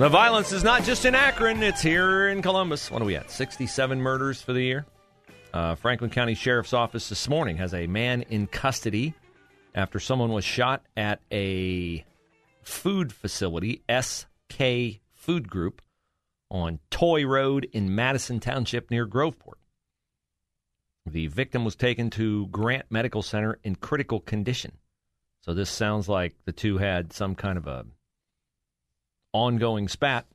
The violence is not just in Akron, it's here in Columbus. What are we at? 67 murders for the year. Uh, Franklin County Sheriff's Office this morning has a man in custody after someone was shot at a food facility, SK Food Group, on Toy Road in Madison Township near Groveport. The victim was taken to Grant Medical Center in critical condition. So this sounds like the two had some kind of a ongoing spat,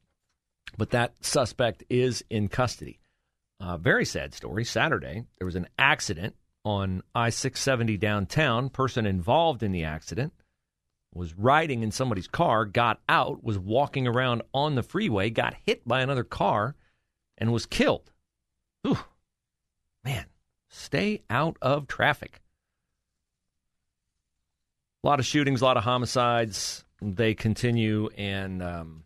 but that suspect is in custody. Uh, very sad story. Saturday, there was an accident on I 670 downtown. Person involved in the accident was riding in somebody's car, got out, was walking around on the freeway, got hit by another car, and was killed. Ooh, man, stay out of traffic. A lot of shootings, a lot of homicides they continue, and um,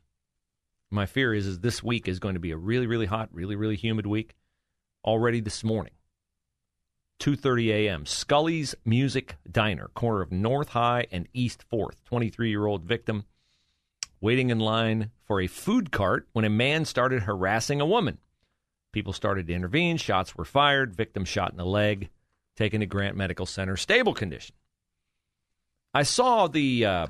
my fear is is this week is going to be a really, really hot, really, really humid week. Already this morning, 2:30 a.m. Skully's Music Diner, corner of North High and East Fourth. 23-year-old victim waiting in line for a food cart when a man started harassing a woman. People started to intervene. Shots were fired. Victim shot in the leg. Taken to Grant Medical Center, stable condition. I saw the uh,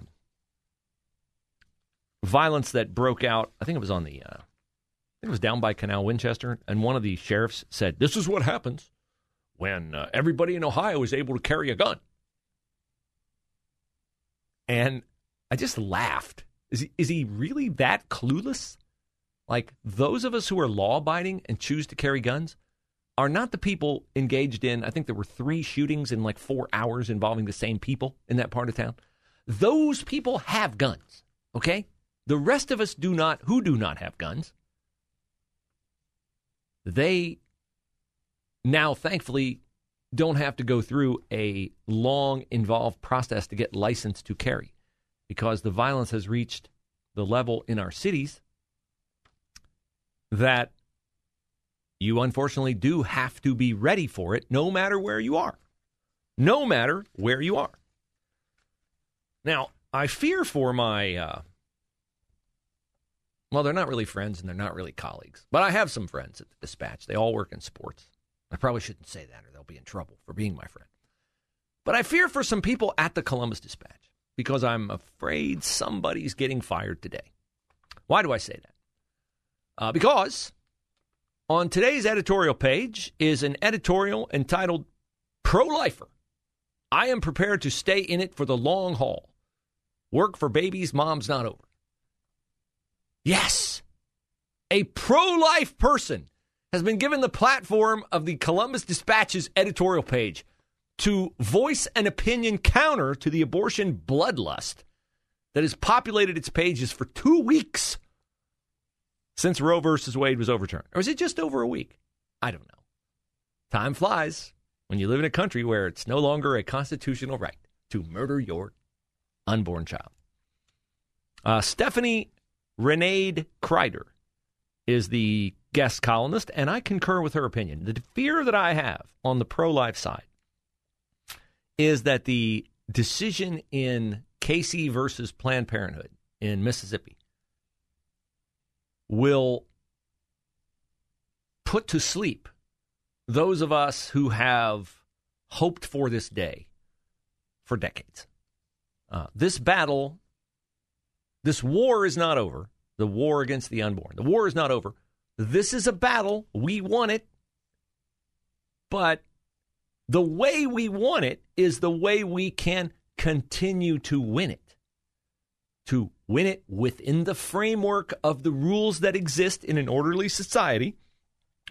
violence that broke out. I think it was on the, uh, I think it was down by Canal Winchester, and one of the sheriffs said, "This is what happens when uh, everybody in Ohio is able to carry a gun." And I just laughed. Is he, is he really that clueless? Like those of us who are law abiding and choose to carry guns are not the people engaged in. I think there were three shootings in like four hours involving the same people in that part of town. Those people have guns. Okay, the rest of us do not, who do not have guns, they now thankfully don't have to go through a long, involved process to get licensed to carry because the violence has reached the level in our cities that you unfortunately do have to be ready for it no matter where you are. No matter where you are. Now, I fear for my uh, well, they're not really friends and they're not really colleagues. But I have some friends at the dispatch. They all work in sports. I probably shouldn't say that or they'll be in trouble for being my friend. But I fear for some people at the Columbus Dispatch because I'm afraid somebody's getting fired today. Why do I say that? Uh, because on today's editorial page is an editorial entitled Pro Lifer. I am prepared to stay in it for the long haul. Work for babies, mom's not over. Yes, a pro life person has been given the platform of the Columbus Dispatch's editorial page to voice an opinion counter to the abortion bloodlust that has populated its pages for two weeks since Roe versus Wade was overturned. Or is it just over a week? I don't know. Time flies when you live in a country where it's no longer a constitutional right to murder your unborn child. Uh, Stephanie Renae Kreider is the guest columnist, and I concur with her opinion. The fear that I have on the pro life side is that the decision in Casey versus Planned Parenthood in Mississippi will put to sleep those of us who have hoped for this day for decades. Uh, this battle this war is not over. The war against the unborn. The war is not over. This is a battle. We won it. But the way we want it is the way we can continue to win it. To win it within the framework of the rules that exist in an orderly society,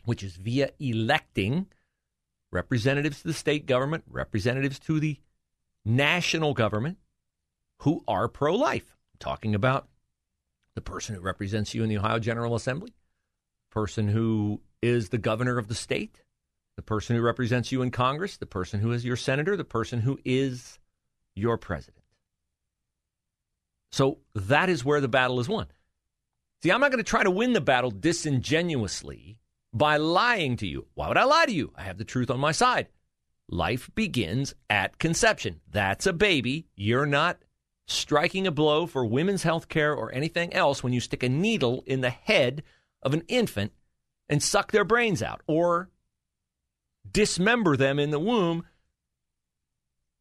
which is via electing representatives to the state government, representatives to the national government who are pro life. Talking about the person who represents you in the Ohio General Assembly, person who is the governor of the state, the person who represents you in Congress, the person who is your senator, the person who is your president. So that is where the battle is won. See, I'm not going to try to win the battle disingenuously by lying to you. Why would I lie to you? I have the truth on my side. Life begins at conception. That's a baby. You're not striking a blow for women's health care or anything else when you stick a needle in the head of an infant and suck their brains out or dismember them in the womb,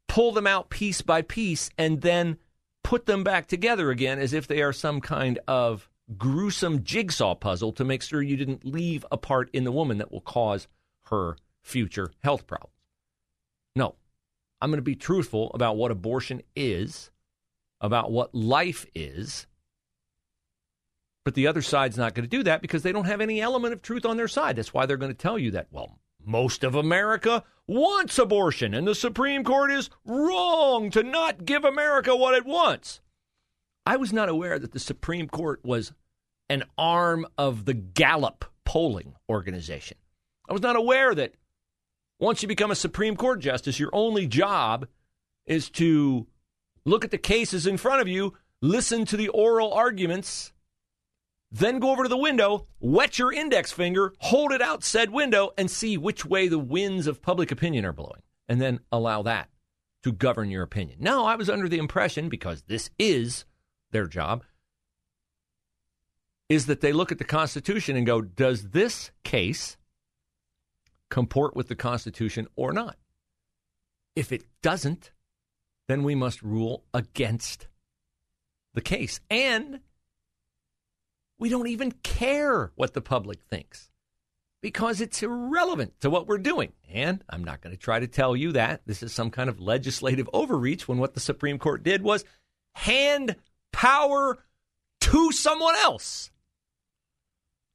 pull them out piece by piece, and then put them back together again as if they are some kind of gruesome jigsaw puzzle to make sure you didn't leave a part in the woman that will cause her future health problems. No, I'm going to be truthful about what abortion is, about what life is. But the other side's not going to do that because they don't have any element of truth on their side. That's why they're going to tell you that, well, most of America wants abortion, and the Supreme Court is wrong to not give America what it wants. I was not aware that the Supreme Court was an arm of the Gallup polling organization. I was not aware that once you become a Supreme Court justice, your only job is to look at the cases in front of you, listen to the oral arguments, then go over to the window, wet your index finger, hold it out said window, and see which way the winds of public opinion are blowing, and then allow that to govern your opinion. Now, I was under the impression, because this is their job, is that they look at the Constitution and go, does this case comport with the Constitution or not? If it doesn't, then we must rule against the case. And we don't even care what the public thinks because it's irrelevant to what we're doing. And I'm not going to try to tell you that this is some kind of legislative overreach when what the Supreme Court did was hand power to someone else.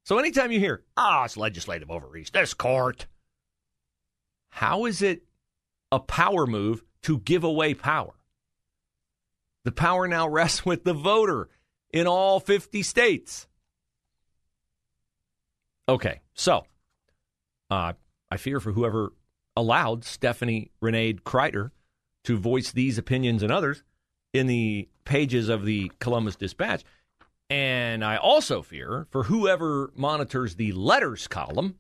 So anytime you hear, ah, oh, it's legislative overreach, this court, how is it a power move to give away power? The power now rests with the voter in all 50 states. Okay, so uh, I fear for whoever allowed Stephanie Renee Kreiter to voice these opinions and others in the pages of the Columbus Dispatch. And I also fear for whoever monitors the letters column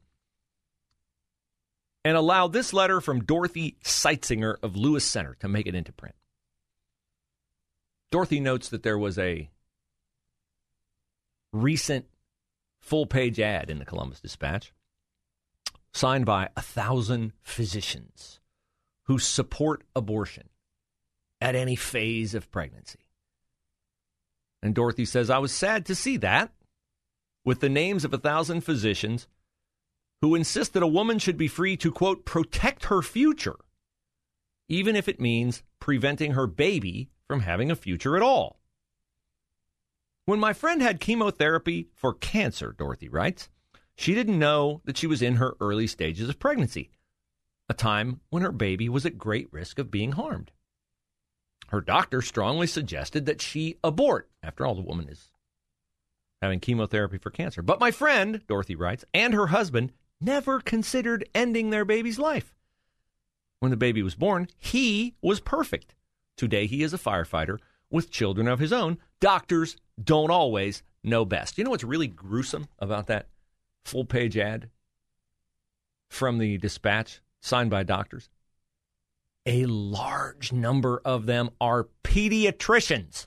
and allowed this letter from Dorothy Seitzinger of Lewis Center to make it into print. Dorothy notes that there was a recent full page ad in the Columbus Dispatch, signed by a thousand physicians who support abortion at any phase of pregnancy. And Dorothy says, I was sad to see that, with the names of a thousand physicians who insist that a woman should be free to, quote, protect her future, even if it means preventing her baby from having a future at all. When my friend had chemotherapy for cancer, Dorothy writes, she didn't know that she was in her early stages of pregnancy, a time when her baby was at great risk of being harmed. Her doctor strongly suggested that she abort. After all, the woman is having chemotherapy for cancer. But my friend, Dorothy writes, and her husband never considered ending their baby's life. When the baby was born, he was perfect. Today, he is a firefighter with children of his own. Doctors don't always know best. You know what's really gruesome about that full page ad from the dispatch signed by doctors? A large number of them are pediatricians,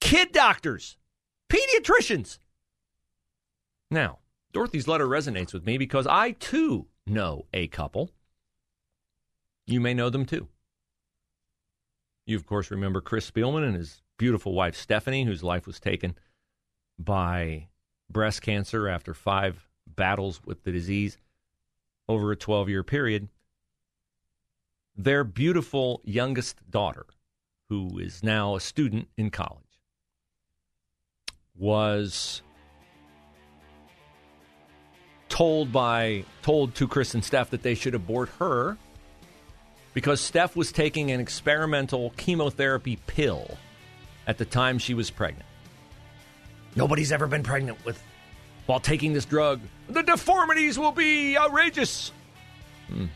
kid doctors, pediatricians. Now, Dorothy's letter resonates with me because I too know a couple. You may know them too. You, of course, remember Chris Spielman and his beautiful wife, Stephanie, whose life was taken by breast cancer after five battles with the disease. over a 12 year period. Their beautiful youngest daughter, who is now a student in college, was told by told to Chris and Steph that they should abort her because Steph was taking an experimental chemotherapy pill at the time she was pregnant. Nobody's ever been pregnant with while taking this drug. The deformities will be outrageous. Hmm.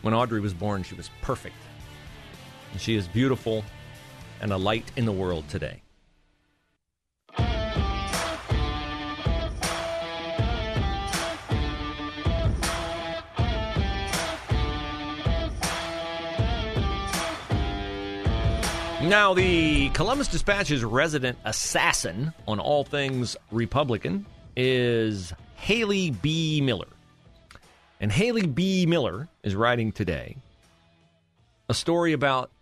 When Audrey was born, she was perfect. And she is beautiful and a light in the world today. Now, the Columbus Dispatch's resident assassin on all things Republican is Haley BeMiller. And Haley BeMiller is writing today a story about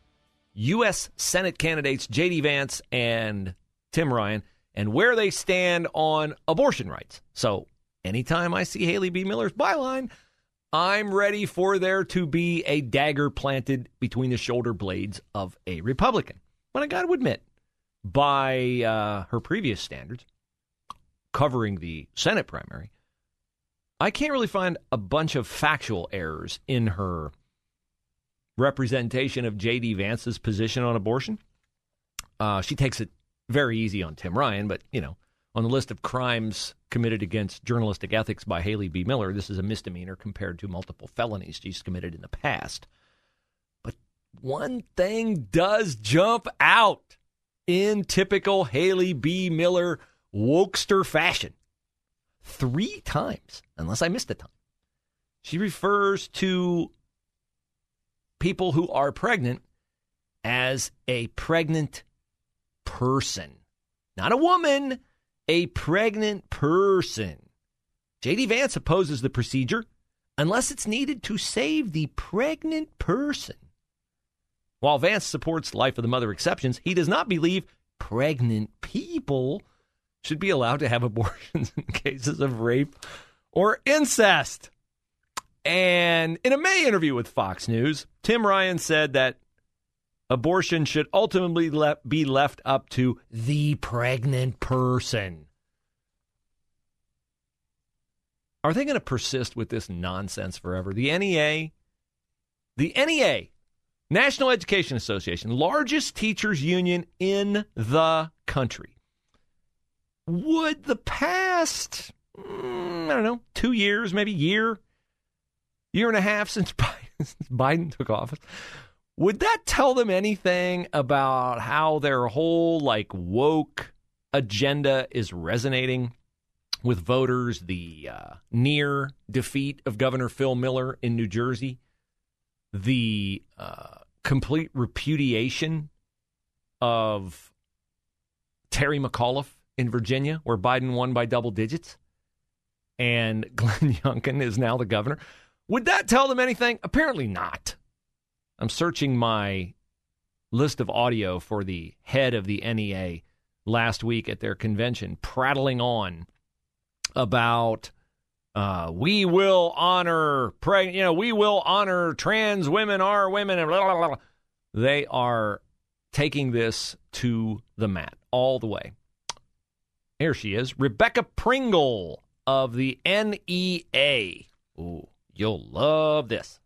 U.S. Senate candidates J.D. Vance and Tim Ryan and where they stand on abortion rights. So, anytime I see Haley BeMiller's byline, I'm ready for there to be a dagger planted between the shoulder blades of a Republican. But I got to admit, by uh, her previous standards, covering the Senate primary, I can't really find a bunch of factual errors in her representation of J.D. Vance's position on abortion. Uh, she takes it very easy on Tim Ryan, but, you know, on the list of crimes committed against journalistic ethics by Haley BeMiller, this is a misdemeanor compared to multiple felonies she's committed in the past. But one thing does jump out in typical Haley BeMiller wokester fashion. Three times, unless I missed a time, she refers to people who are pregnant as a pregnant person, not a woman a pregnant person. J.D. Vance opposes the procedure unless it's needed to save the pregnant person. While Vance supports life of the mother exceptions, he does not believe pregnant people should be allowed to have abortions in cases of rape or incest. And in a May interview with Fox News, Tim Ryan said that abortion should ultimately le- be left up to the pregnant person. Are they going to persist with this nonsense forever? The NEA, the NEA, National Education Association, largest teachers union in the country. Would the past, mm, I don't know, two years, maybe year, year and a half since Biden, since Biden took office, would that tell them anything about how their whole like woke agenda is resonating with voters? The uh, near defeat of Governor Phil Miller in New Jersey, the uh, complete repudiation of Terry McAuliffe in Virginia, where Biden won by double digits, and Glenn Youngkin is now the governor. Would that tell them anything? Apparently not. I'm searching my list of audio for the head of the NEA last week at their convention, prattling on about uh, we will honor, pre- you know, we will honor trans women are women, and blah, blah, blah. They are taking this to the mat all the way. Here she is, Rebecca Pringle of the NEA. Ooh, you'll love this.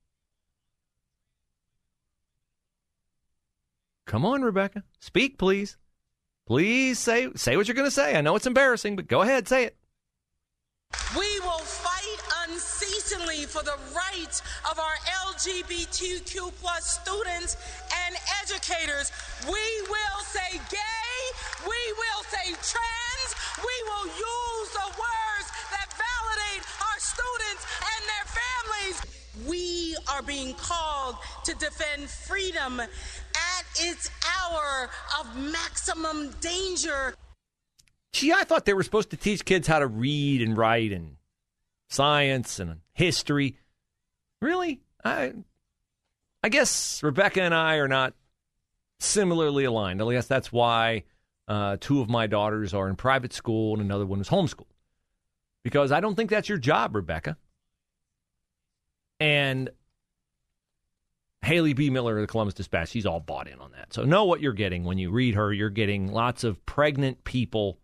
Come on, Rebecca. Speak, please. Please say say what you're going to say. I know it's embarrassing, but go ahead, say it. We will fight unceasingly for the rights of our LGBTQ plus students and educators. We will say gay, we will say trans, we will use the words that validate our students and their families. We are being called to defend freedom its hour of maximum danger. Gee, I thought they were supposed to teach kids how to read and write and science and history. Really? I I guess Rebecca and I are not similarly aligned. At least that's why uh, two of my daughters are in private school and another one is homeschooled. Because I don't think that's your job, Rebecca. And Haley BeMiller of the Columbus Dispatch, she's all bought in on that. So know what you're getting when you read her. You're getting lots of pregnant people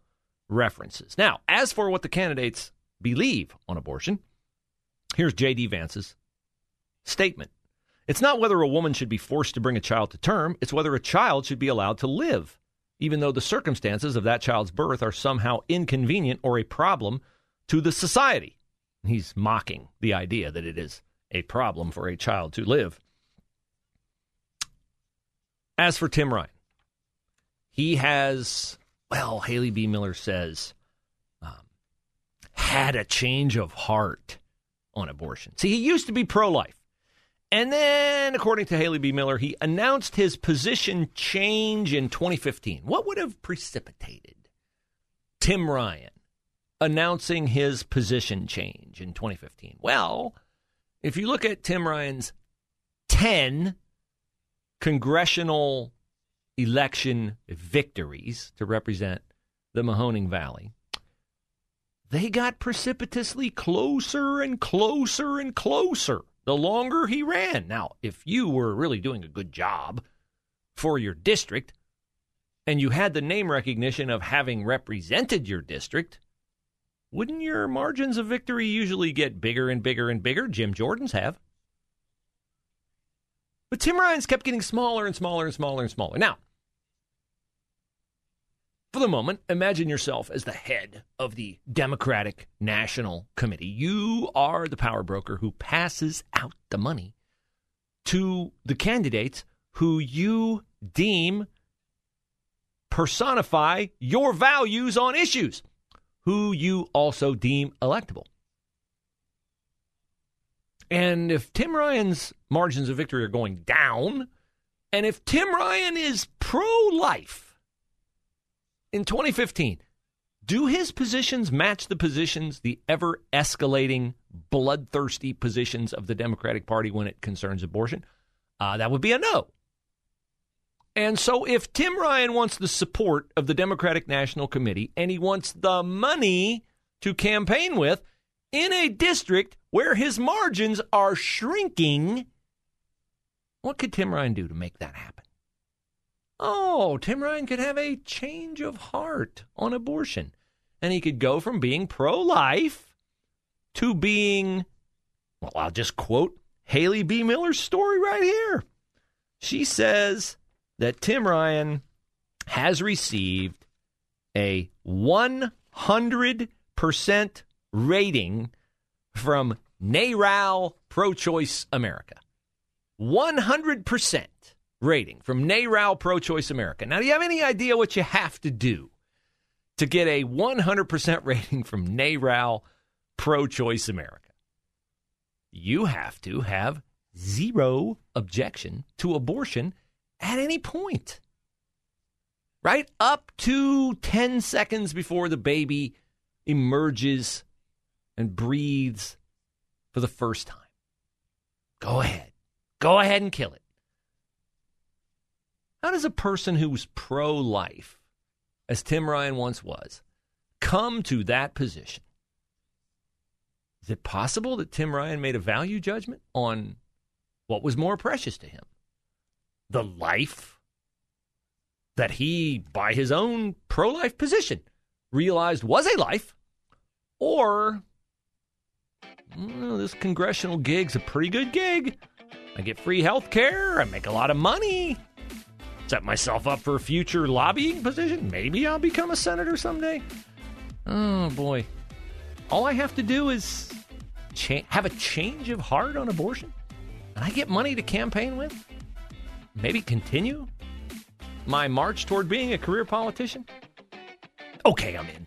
references. Now, as for what the candidates believe on abortion, here's J.D. Vance's statement. It's not whether a woman should be forced to bring a child to term, it's whether a child should be allowed to live, even though the circumstances of that child's birth are somehow inconvenient or a problem to the society. He's mocking the idea that it is a problem for a child to live. As for Tim Ryan, he has, well, Haley BeMiller says, um, had a change of heart on abortion. See, he used to be pro life. And then, according to Haley BeMiller, he announced his position change in 2015. What would have precipitated Tim Ryan announcing his position change in 2015? Well, if you look at Tim Ryan's 10 congressional election victories to represent the Mahoning Valley, they got precipitously closer and closer and closer the longer he ran. Now, if you were really doing a good job for your district and you had the name recognition of having represented your district, wouldn't your margins of victory usually get bigger and bigger and bigger? Jim Jordan's have. But Tim Ryan's kept getting smaller and smaller and smaller and smaller. Now, for the moment, imagine yourself as the head of the Democratic National Committee. You are the power broker who passes out the money to the candidates who you deem personify your values on issues, who you also deem electable. And if Tim Ryan's margins of victory are going down, and if Tim Ryan is pro life, in 2015, do his positions match the positions, the ever escalating, bloodthirsty positions of the Democratic Party when it concerns abortion? Uh, that would be a no. And so, if Tim Ryan wants the support of the Democratic National Committee and he wants the money to campaign with in a district where his margins are shrinking, what could Tim Ryan do to make that happen? oh, Tim Ryan could have a change of heart on abortion. And he could go from being pro life to being, well, I'll just quote Haley BeMiller's story right here. She says that Tim Ryan has received a 100% rating from NARAL Pro Choice America. 100% rating from NARAL Pro Choice America. Now, do you have any idea what you have to do to get a 100% rating from NARAL Pro Choice America? You have to have zero objection to abortion at any point. Right? Up to 10 seconds before the baby emerges and breathes for the first time. Go ahead. Go ahead and kill it. How does a person who's pro life, as Tim Ryan once was, come to that position? Is it possible that Tim Ryan made a value judgment on what was more precious to him? The life that he, by his own pro life position, realized was a life, or this congressional gig's a pretty good gig. I get free health care, I make a lot of money, set myself up for a future lobbying position. Maybe I'll become a senator someday. Oh boy. All I have to do is cha- have a change of heart on abortion, and I get money to campaign with. Maybe continue my march toward being a career politician. Okay, I'm in.